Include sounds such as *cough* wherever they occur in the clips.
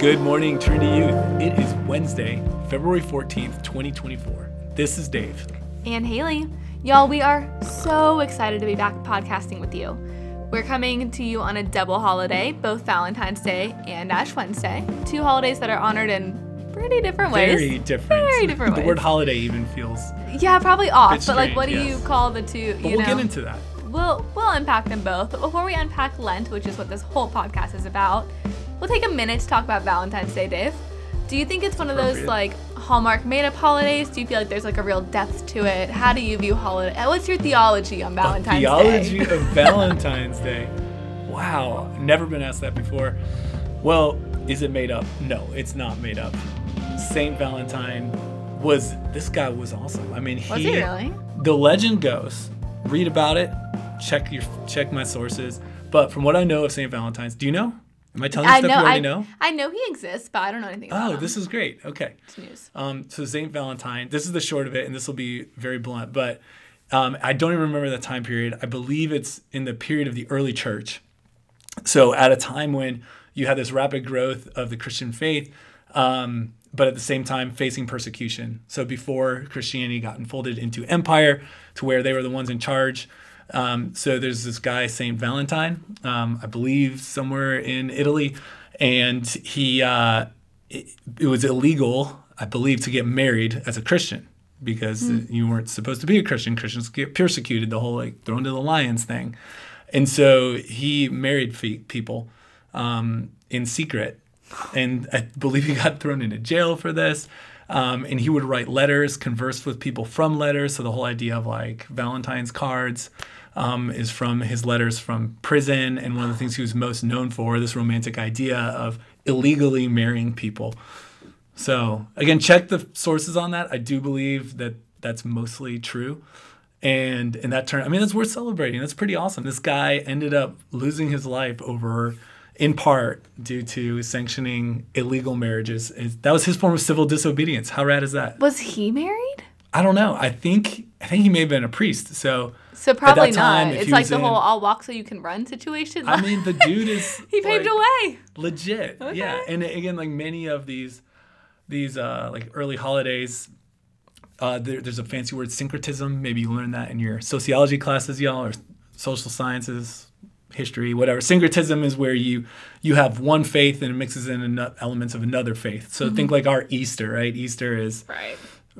Good morning, Trinity Youth. It is Wednesday, February 14th, 2024. This is Dave. And Haley. Y'all, we are so excited to be back podcasting with you. We're coming to you on a double holiday, both Valentine's Day and Ash Wednesday, two holidays that are honored in pretty different ways. Very different. Very different ways. the word holiday even feels. Yeah, probably off, but like, what do strange, you call the two? But we'll know, get into that. we'll we'll unpack them both. But before we unpack Lent, which is what this whole podcast is about, we'll take a minute to talk about Valentine's Day, Dave. Do you think it's one of those like Hallmark made-up holidays? Do you feel like there's like a real depth to it? How do you view holiday? uh, What's your theology on Valentine's Theology Day? Theology of *laughs* Valentine's Day. Wow, never been asked that before. Well, is it made up? No, it's not made up. Saint Valentine was this guy was awesome. I mean, he, Was he really? the legend goes, read about it, check your check my sources. But from what I know of Saint Valentine's, do you know? Am I telling you I stuff know, you already I know? I know he exists, but I don't know anything about Oh, this is great. Okay. It's news. Um, so Saint Valentine. This is the short of it, and this will be very blunt. But um, I don't even remember the time period. I believe it's in the period of the early church. So at a time when you had this rapid growth of the Christian faith, um, but at the same time facing persecution. So before Christianity got enfolded into empire, to where they were the ones in charge. Um, so there's this guy Saint Valentine, um, I believe somewhere in Italy, and he uh, it, it was illegal, I believe, to get married as a Christian because you weren't supposed to be a Christian. Christians get persecuted, the whole like thrown to the lions thing. And so he married fe- people um, in secret. And I believe he got thrown into jail for this. Um, and he would write letters, converse with people from letters. So the whole idea of like Valentine's cards um, is from his letters from prison. And one of the things he was most known for, this romantic idea of illegally marrying people. So again, check the sources on that. I do believe that that's mostly true. And in that turn, I mean, that's worth celebrating. That's pretty awesome. This guy ended up losing his life over, in part, due to sanctioning illegal marriages. That was his form of civil disobedience. How rad is that? Was he married? I don't know. I think I think he may have been a priest. So So probably time, not. It's like the in- whole "I'll walk so you can run" situation. I mean, the dude is *laughs* he paved like, a way. legit yeah and again like many of these these uh like early holidays uh there, there's a fancy word syncretism maybe you learned that in your sociology classes y'all or social sciences history whatever syncretism is where you you have one faith and it mixes in elements of another faith so think like our easter right easter is Right.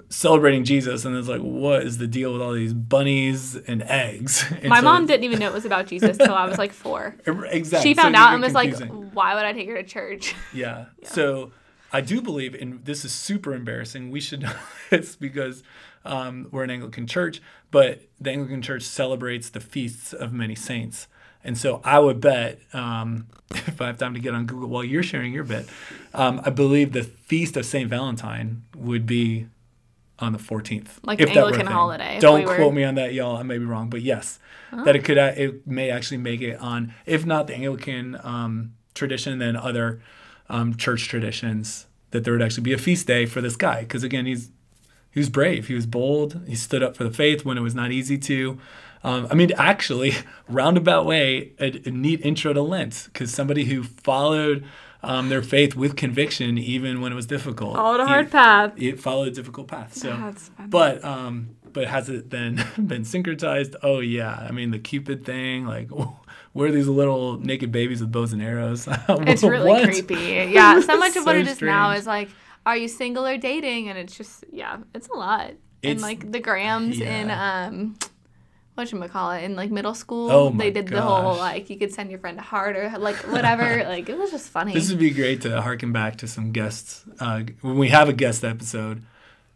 Celebrating jesus and it's like what is the deal with all these bunnies and eggs *laughs* And My so- mom didn't even know it was about Jesus till I was like four. *laughs* exactly She found it out and was like, "Why would I take her to church?" *laughs* Yeah. So I do believe, and this is super embarrassing. We should know this because um, we're an Anglican church, but the Anglican church celebrates the feasts of many saints. And so I would bet, um, if I have time to get on Google while you're sharing your bit, um, I believe the feast of Saint Valentine would be on the 14th. Like if the that were a Anglican holiday, Don't we were- quote me on that, y'all. I may be wrong, but yes, that it could uh, it may actually make it on, if not the Anglican um, tradition, then other um, church traditions that there would actually be a feast day for this guy. Because again he's he was brave. He was bold. He stood up for the faith when it was not easy to. Um, i mean actually *laughs* roundabout way a, a neat intro to lent. Because somebody who followed um, their faith with conviction even when it was difficult Followed a hard path. it followed a difficult path so That's funny. but um but has it then *laughs* been syncretized oh yeah i mean the cupid thing like *laughs* where are these little naked babies with bows and arrows *laughs* It's really creepy. Yeah, so much of what So it is now is like, are you single or dating? And it's just, yeah, it's a lot. It's- and like the grams in um, what you call it in like middle school. Oh my they did the whole like you could send your friend a heart or like whatever. *laughs* like it was just funny. This would be great to harken back to some guests uh, when we have a guest episode.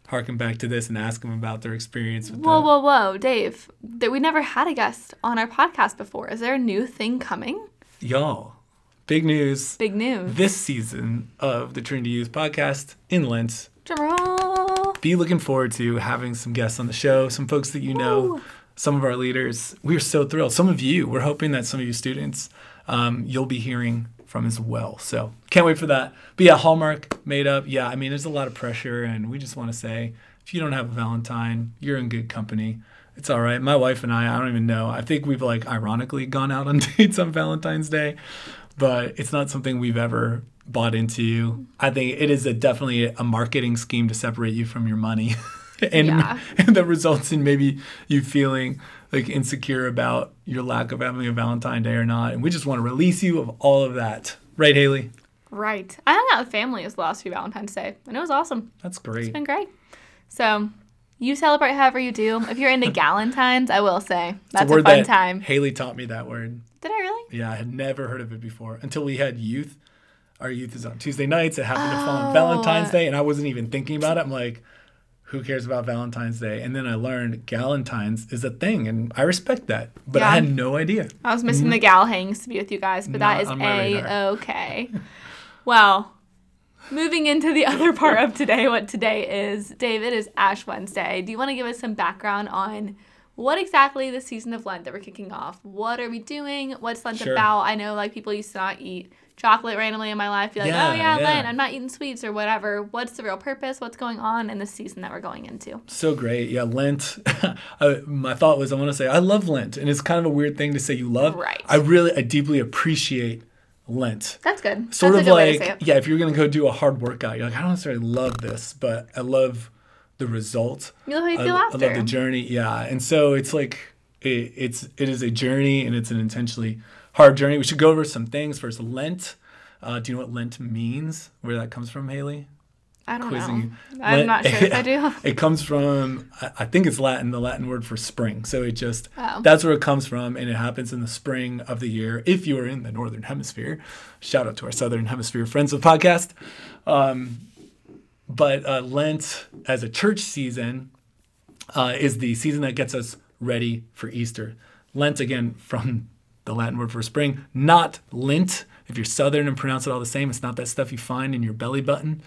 Harken back to this and ask them about their experience with whoa, the, whoa, whoa, Dave! That we never had a guest on our podcast before. Is there a new thing coming? y'all. Big news Big news. this season of the Trinity Youth podcast in Lent. Drum Be looking forward to having some guests on the show, some folks that you know. Some of our leaders. We are so thrilled. Some of you, we're hoping that some of you students um, you'll be hearing from as well. So can't wait for that. But yeah, Hallmark made up. Yeah, I mean, there's a lot of pressure, and we just want to say if you don't have a Valentine, you're in good company. It's all right. My wife and I, I don't even know. I think we've like ironically gone out on *laughs* dates on Valentine's Day, but it's not something we've ever bought into. I think it is a definitely a marketing scheme to separate you from your money. *laughs* *laughs* and, Yeah. *laughs* and that results in maybe you feeling like insecure about your lack of having a Valentine Day or not. And we just want to release you of all of that. Right, Haley? Right. I hung out with family this last few Valentine's Day, and it was awesome. That's great. It's been great. So you celebrate however you do. If you're into *laughs* Galentine's, I will say that's a, word fun that time. Haley taught me that word. Did I really? Yeah, I had never heard of it before until we had youth. Our youth is on Tuesday nights. It happened to fall Oh. on Valentine's oh. Day, and I wasn't even thinking about it. I'm like, who cares about Valentine's Day? And then I learned Galentine's is a thing, and I respect that. But I had no idea. I was missing the gal hangs to be with you guys, but that Not is on my a okay. *laughs* well, moving into the *laughs* other part of today, what today is, David is Ash Wednesday. Do you want to give us some background on what exactly the season of Lent that we're kicking off? What are we doing? What's Lent Sure. about? I know like people used to not eat chocolate randomly in my life. Be like, Yeah, oh yeah, yeah. Lent, I'm not eating sweets or whatever. What's the real purpose? What's going on in the season that we're going into? So great. Yeah, Lent. *laughs* I, my thought was I want to say I love Lent, and it's kind of a weird thing to say you love. Right. I really, I deeply appreciate Lent. That's good. Sort That's of a good way to say like, yeah, if you're gonna go do a hard workout, you're like, I don't necessarily love this, but I love the result. You love how you I, feel I love the journey. Yeah, and so it's like it, it's it is a journey, and it's an intentionally hard journey. We should go over some things first. Lent. Uh, do you know what Lent means? Where that comes from, Haley? I don't quizzing know. I'm Lent- not sure if I *laughs* do. It comes from, I I think it's Latin, the Latin word for spring. So it just, Oh. that's where it comes from. And it happens in the spring of the year. If you are in the Northern Hemisphere, shout out to our Southern Hemisphere friends of the podcast. Um, but uh, Lent as a church season uh, is the season that gets us ready for Easter. Lent, again, from the Latin word for spring, not lint. If you're Southern and pronounce it all the same, it's not that stuff you find in your belly button,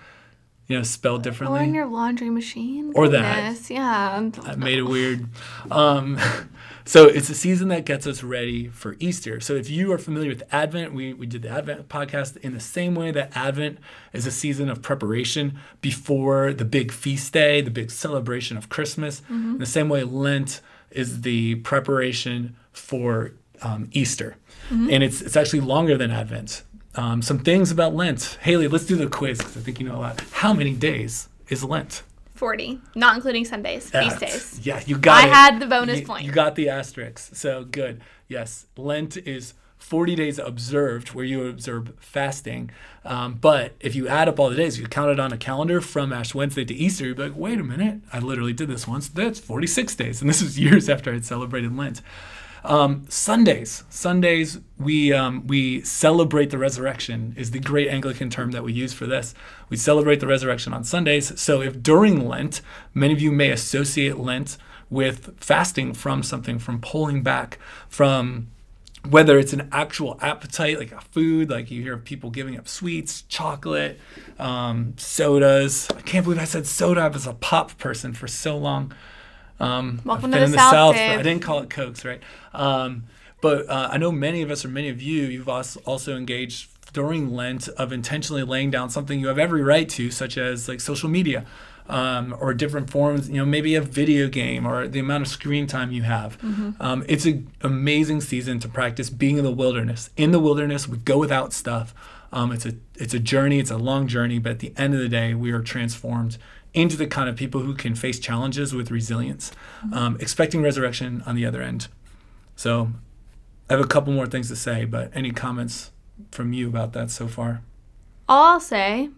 you know, spelled differently. Or in your laundry machine. Or that. Goodness, Yeah. I made it weird. Um, *laughs* so it's a season that gets us ready for Easter. So if you are familiar with Advent, we, we did the Advent podcast in the same way that Advent is a season of preparation before the big feast day, the big celebration of Christmas. In the same way, Lent is the preparation for um, Easter. And it's, it's actually longer than Advent. Um, some things about Lent. Haley, let's do the quiz because I think you know a lot. How many days is Lent? 40, not including Sundays, feast days. Yeah, you got it. I it. had the bonus you, point. You got the asterisk. So good. Yes, Lent is 40 days observed where you observe fasting. Um, but if you add up all the days, if you count it on a calendar from Ash Wednesday to Easter, you'd be like, wait a minute, I literally did this once. That's 46 days. And this is years *laughs* after I'd celebrated Lent. Um, Sundays, Sundays, we um, we celebrate the resurrection is the great Anglican term that we use for this. We celebrate the resurrection on Sundays. So if during Lent, many of you may associate Lent with fasting from something, from pulling back, from whether it's an actual appetite, like a food, like you hear people giving up sweets, chocolate, um, sodas. I can't believe I said soda. I was a pop person for so long. Um, Welcome to the in the South, South. I didn't call it Cokes, right? Um, but uh, I know many of us, or many of you, you've also engaged during Lent of intentionally laying down something you have every right to, such as like social media. Um, or different forms, you know, maybe a video game or the amount of screen time you have. Um, it's an amazing season to practice being in the wilderness. In the wilderness, we go without stuff. Um, it's a it's a journey. It's a long journey, but at the end of the day, we are transformed into the kind of people who can face challenges with resilience, um, expecting resurrection on the other end. So, I have a couple more things to say, but any comments from you about that so far? All I'll say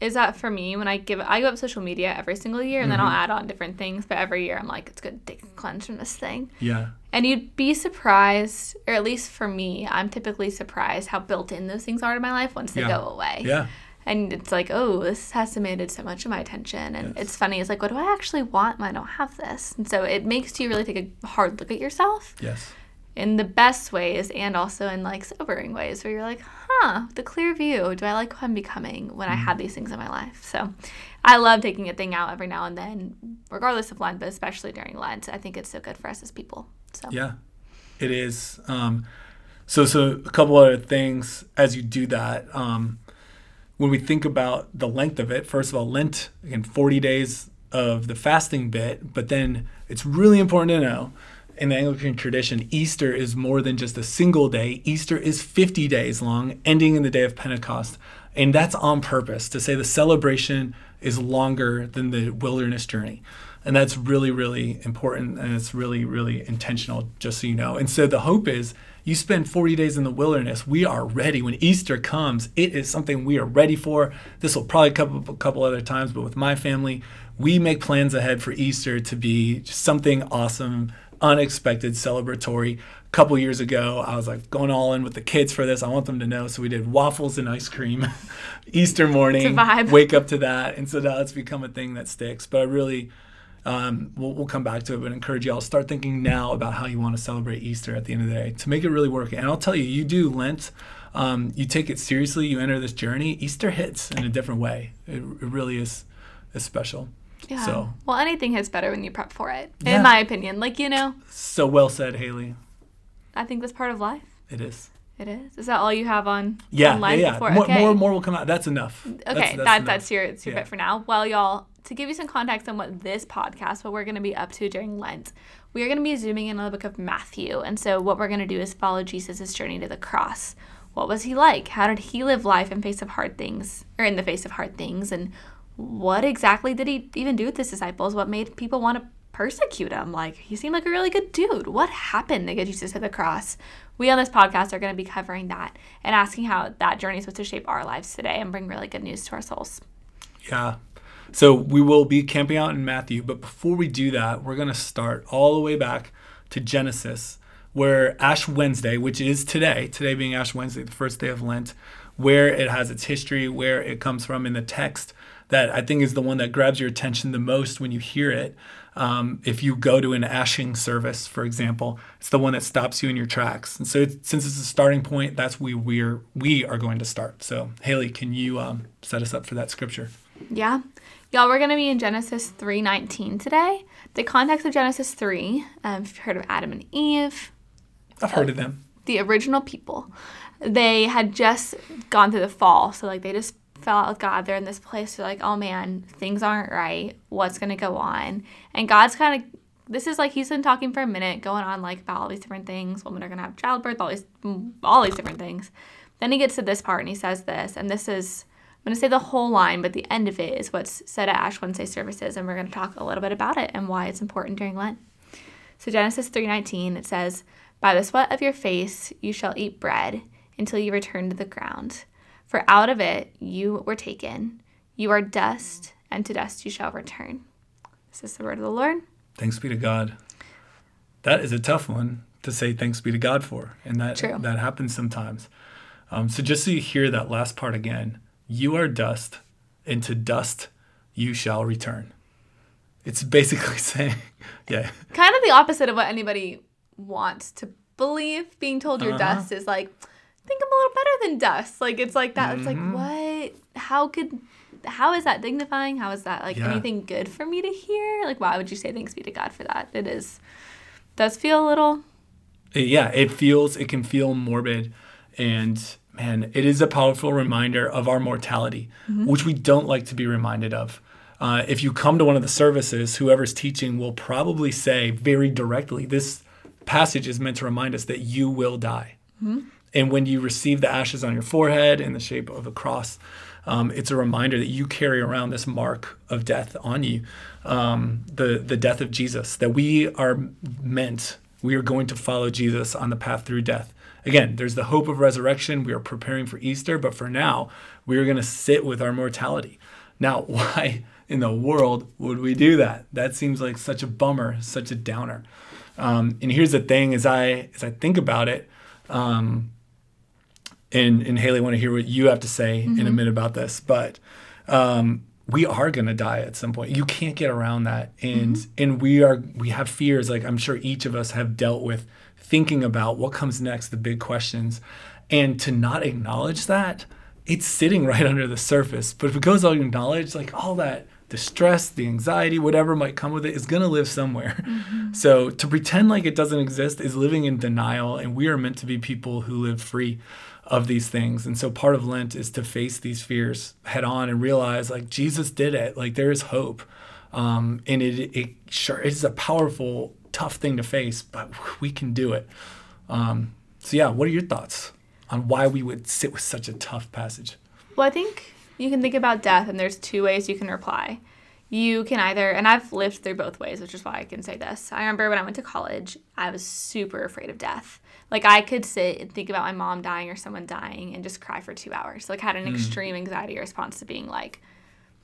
is that for me, when I give I go up social media every single year, and then Mm-hmm. I'll add on different things. But every year, I'm like, it's good to take a cleanse from this thing. Yeah, And you'd be surprised, or at least for me, I'm typically surprised how built in those things are to my life once they Yeah. go away. yeah, And it's like, oh, this has demanded so much of my attention. And Yes. it's funny, it's like, what do I actually want when I don't have this? And so it makes you really take a hard look at yourself yes, in the best ways and also in like sobering ways where you're like, huh, the clear view. Do I like who I'm becoming when I Mm-hmm. had these things in my life? So I love taking a thing out every now and then, regardless of Lent, but especially during Lent. I think it's so good for us as people. So yeah. It is. Um, so, so a couple other things as you do that. Um, when we think about the length of it, first of all, Lent again, forty days of the fasting bit, but then it's really important to know in the Anglican tradition, Easter is more than just a single day. Easter is 50 days long, ending in the day of Pentecost. And that's on purpose to say the celebration is longer than the wilderness journey. And that's really, really important. And it's really, really intentional, just so you know. And so the hope is you spend 40 days in the wilderness. We are ready. When Easter comes, it is something we are ready for. This will probably come up a couple other times, but with my family, we make plans ahead for Easter to be something awesome, unexpected, celebratory. A couple years ago, I was like going all in with the kids for this. I want them to know. So we did waffles and ice cream *laughs* Easter morning. Wake up to that. And so now it's become a thing that sticks. But I really, um, we'll, we'll, come back to it, but encourage y'all start thinking now about how you want to celebrate Easter at the end of the day to make it really work. And I'll tell you, you do Lent, um, you take it seriously, you enter this journey. Easter hits in a different way. It, it really is, is special. Yeah. So well, anything hits better when you prep for it, yeah. in my opinion. Like you know. So well said, Haley. I think that's part of life. It is. It is. Is that all you have on? Yeah, on life yeah, yeah. Before? More, okay. more, more will come out. That's enough. Okay, that's, that's, that, that's your, that's your yeah. bit for now. Well, y'all, to give you some context on what this podcast, what we're going to be up to during Lent, we are going to be zooming in on the book of Matthew. And so, what we're going to do is follow Jesus' journey to the cross. What was he like? How did he live life in face of hard things, or in the face of hard things? And what exactly did he even do with his disciples? What made people want to persecute him? Like, he seemed like a really good dude. What happened to get Jesus to the cross? We on this podcast are going to be covering that and asking how that journey is supposed to shape our lives today and bring really good news to our souls. Yeah. So we will be camping out in Matthew, but before we do that, we're going to start all the way back to Genesis, where Ash Wednesday, which is today, today being Ash Wednesday, the first day of Lent, where it has its history, where it comes from in the text, that I think is the one that grabs your attention the most when you hear it. Um, if you go to an ashing service, for example, it's the one that stops you in your tracks. And so, it's, since it's a starting point, that's where we're we are going to start. So, Haley, can you um, set us up for that scripture? Yeah, y'all, we're going to be in Genesis three nineteen today. The context of Genesis three, um, if you've heard of Adam and Eve, I've heard of them. The original people, they had just gone through the fall, so like they just fell out with God. They're in this place. They're like, oh man, things aren't right. What's going to go on? And God's kind of, this is like he's been talking for a minute, going on like about all these different things. Women are going to have childbirth, all these, all these different things. Then he gets to this part and he says this, and this is, I'm going to say the whole line, but the end of it is what's said at Ash Wednesday services, and we're going to talk a little bit about it and why it's important during Lent. So Genesis 3:19 it says, "By the sweat of your face you shall eat bread until you return to the ground." For out of it you were taken. You are dust, and to dust you shall return. This Is this the word of the Lord? Thanks be to God. That is a tough one to say thanks be to God for. And that True. that happens sometimes. Um, so just so you hear that last part again, you are dust, and to dust you shall return. It's basically *laughs* saying, yeah. Kind of the opposite of what anybody wants to believe. Being told you're uh-huh. dust is like, think I'm a little better than dust. Like it's like that. Mm-hmm. It's like mm-hmm. what? How could? How is that dignifying? How is that like yeah. anything good for me to hear? Like why would you say thanks be to God for that? It is does feel a little. Yeah, it feels. It can feel morbid, and man, it is a powerful reminder of our mortality, mm-hmm. which we don't like to be reminded of. Uh, if you come to one of the services, whoever's teaching will probably say very directly, this passage is meant to remind us that you will die. Mm-hmm. And when you receive the ashes on your forehead in the shape of a cross, um, it's a reminder that you carry around this mark of death on you, um, the the death of Jesus. That we are meant, we are going to follow Jesus on the path through death. Again, there's the hope of resurrection. We are preparing for Easter, but for now, we are going to sit with our mortality. Now, *laughs* why in the world would we do that? That seems like such a bummer, such a downer. Um, and here's the thing: as I as I think about it, um, and and Haley, I want to hear what you have to say mm-hmm. in a mm-hmm. minute about this, but um, we are going to die at some point. You can't get around that, and mm-hmm. and we are we have fears. Like I'm sure each of us have dealt with thinking about what comes next, the big questions, and to not acknowledge that, it's sitting *laughs* right under the surface. But if it goes all acknowledge, like all that the stress, the anxiety, whatever might come with it is going to live somewhere. Mm-hmm. So to pretend like it doesn't exist is living in denial, and we are meant to be people who live free of these things. And so part of Lent is to face these fears head on and realize like Jesus did it. Like there is hope. Um, and it, it sure it is a powerful, tough thing to face, but we can do it. Um, so yeah, what are your thoughts on why we would sit with such a tough passage? Well, I think you can think about death, and there's two ways you can reply. You can either, and I've lived through both ways, which is why I can say this. I remember when I went to college, I was super afraid of death. Like, I could sit and think about my mom dying or someone dying and just cry for two hours. Like, I had an extreme anxiety response to being like,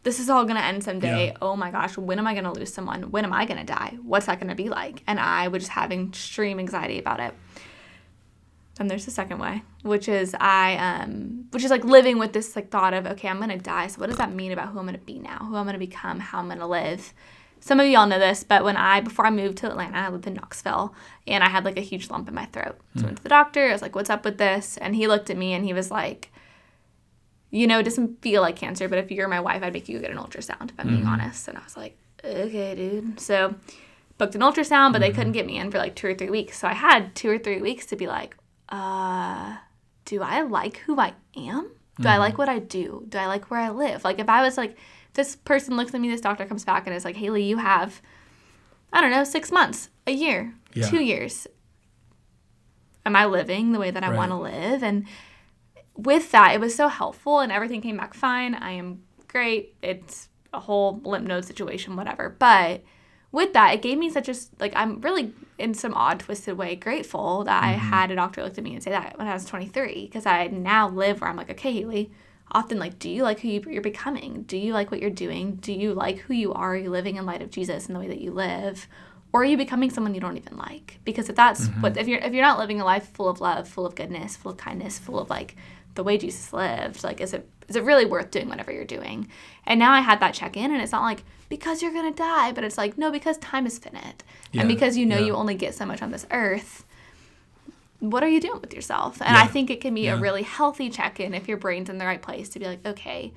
this is all going to end someday. Yeah. Oh my gosh, when am I going to lose someone? When am I going to die? What's that going to be like? And I was just having extreme anxiety about it. And there's the second way, which is I um which is like living with this like thought of okay, I'm gonna die. So what does that mean about who I'm gonna be now? Who I'm gonna become, how I'm gonna live. Some of y'all know this, but when I before I moved to Atlanta, I lived in Knoxville and I had like a huge lump in my throat. So I went to the doctor, I was like, What's up with this? And he looked at me and he was like, You know, it doesn't feel like cancer, but if you're my wife, I'd make you get an ultrasound, if I'm being mm-hmm. honest. And I was like, Okay, dude. So booked an ultrasound, but they mm-hmm. couldn't get me in for like two or three weeks. So I had two or three weeks to be like, uh, do I like who I am? Do I like mm-hmm. what I do? Do I like where I live? Like if I was like, this person looks at me, this doctor comes back and is like, Haley, you have, I don't know, six months, a year, Yeah. two years. Am I living the way that I Right. want to live? And with that, it was so helpful and everything came back fine. I am great. It's a whole lymph node situation, whatever. But with that, it gave me such a like I'm really in some odd twisted way grateful that I mm-hmm. had a doctor look at me and say that when I was 23 because I now live where I'm like, okay, Haley, often like, do you like who you, you're becoming? Do you like what you're doing? Do you like who you are? Are you living in light of Jesus in the way that you live? Or are you becoming someone you don't even like? Because if that's what mm-hmm. if you're if you're not living a life full of love, full of goodness, full of kindness, full of like the way Jesus lived, like is it is it really worth doing whatever you're doing? And now I had that check in and it's not like because you're gonna die, but it's like, no, because time is finite. Yeah, And because you know yeah. you only get so much on this earth, what are you doing with yourself? And I think it can be a really healthy check in if your brain's in the right place to be like, okay,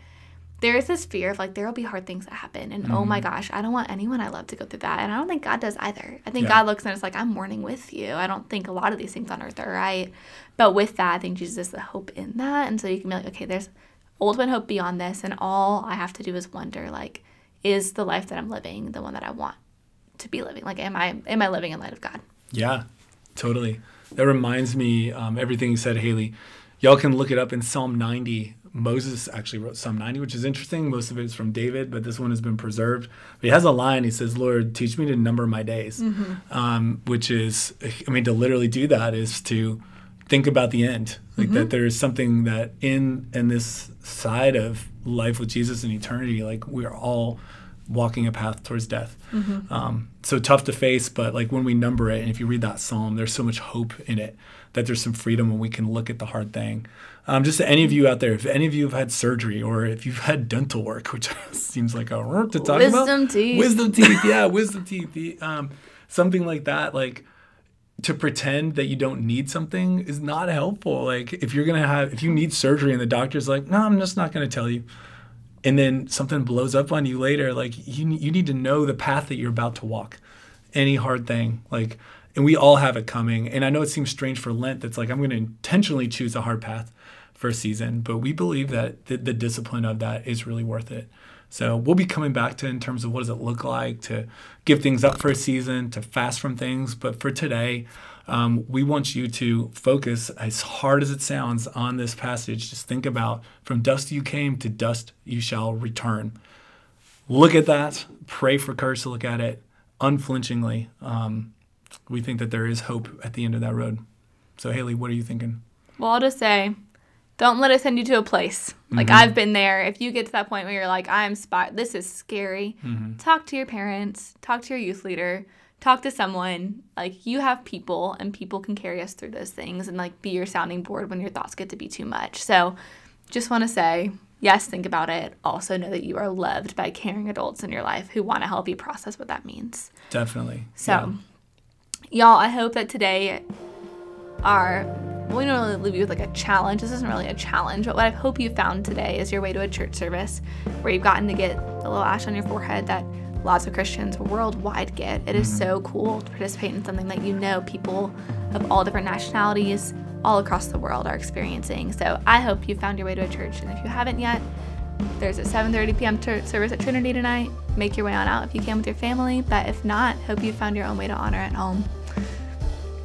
there is this fear of like there will be hard things that happen and oh Mm-hmm. my gosh i don't want anyone i love to go through that and i don't think god does either i think Yeah. god looks and it's like i'm mourning with you i don't think a lot of these things on earth are right but with that i think jesus is the hope in that and so you can be like okay there's ultimate hope beyond this and all i have to do is wonder like is the life that i'm living the one that i want to be living like am i am i living in light of god Yeah, totally. That reminds me, um, everything you said, Haley. Y'all can look it up in Psalm 90. Moses actually wrote Psalm 90, which is interesting. Most of it is from David, but this one has been preserved. But he has a line. He says, Lord, teach me to number my days, um, which is, I mean, to literally do that is to think about the end. Like that there is something that in in this side of life with Jesus and eternity, like we are all walking a path towards death. Um, so tough to face, but like when we number it, and if you read that psalm, there's so much hope in it that there's some freedom when we can look at the hard thing. Um, just to any of you out there, if any of you have had surgery or if you've had dental work, *laughs* which seems like a work to talk about, Wisdom teeth. wisdom teeth, yeah, wisdom teeth, um, something like that, like to pretend that you don't need something is not helpful. Like if you're gonna have, if you need surgery and the doctor's like, no, I'm just not gonna tell you, and then something blows up on you later, like you you need to know the path that you're about to walk. Any hard thing, like, and we all have it coming. And I know it seems strange for Lent. That's like I'm gonna intentionally choose a hard path for a season, but we believe that the, the discipline of that is really worth it. So we'll be coming back to in terms of what does it look like to give things up for a season, to fast from things. But for today, um, we want you to focus, as hard as it sounds, on this passage. Just think about from dust you came to dust you shall return. Look at that. Pray for courage to look at it unflinchingly. Um, we think that there is hope at the end of that road. So Haley, what are you thinking? Well, I'll just say, don't let it send you to a place. Like Mm-hmm. I've been there. If you get to that point where you're like, I'm spot, this is scary. Mm-hmm. Talk to your parents. Talk to your youth leader. Talk to someone. Like you have people, and people can carry us through those things, and like be your sounding board when your thoughts get to be too much. So, just want to say, yes, think about it. Also know that you are loved by caring adults in your life who want to help you process what that means. Definitely. So, y'all, I hope that today our we don't really leave you with like a challenge. This isn't really a challenge, but what I hope you found today is your way to a church service where you've gotten to get the little ash on your forehead that lots of Christians worldwide get. It is so mm-hmm. cool to participate in something that you know people of all different nationalities all across the world are experiencing. So I hope you found your way to a church, and if you haven't yet, there's a 7:30 p.m. church service at Trinity tonight. Make your way on out if you can with your family, but if not, hope you found your own way to honor at home.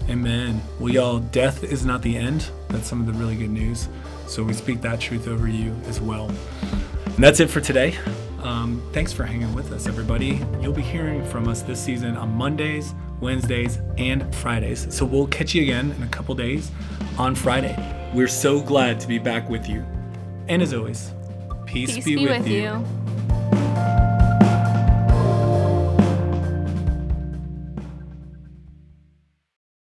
Amen. Well, y'all, death is not the end. That's some of the really good news. So we speak that truth over you as well. And that's it for today. Um, thanks for hanging with us, everybody. You'll be hearing from us this season on Mondays, Wednesdays, and Fridays. So we'll catch you again in a couple days on Friday. We're so glad to be back with you. And as always, peace, Peace be, be with, with you. you.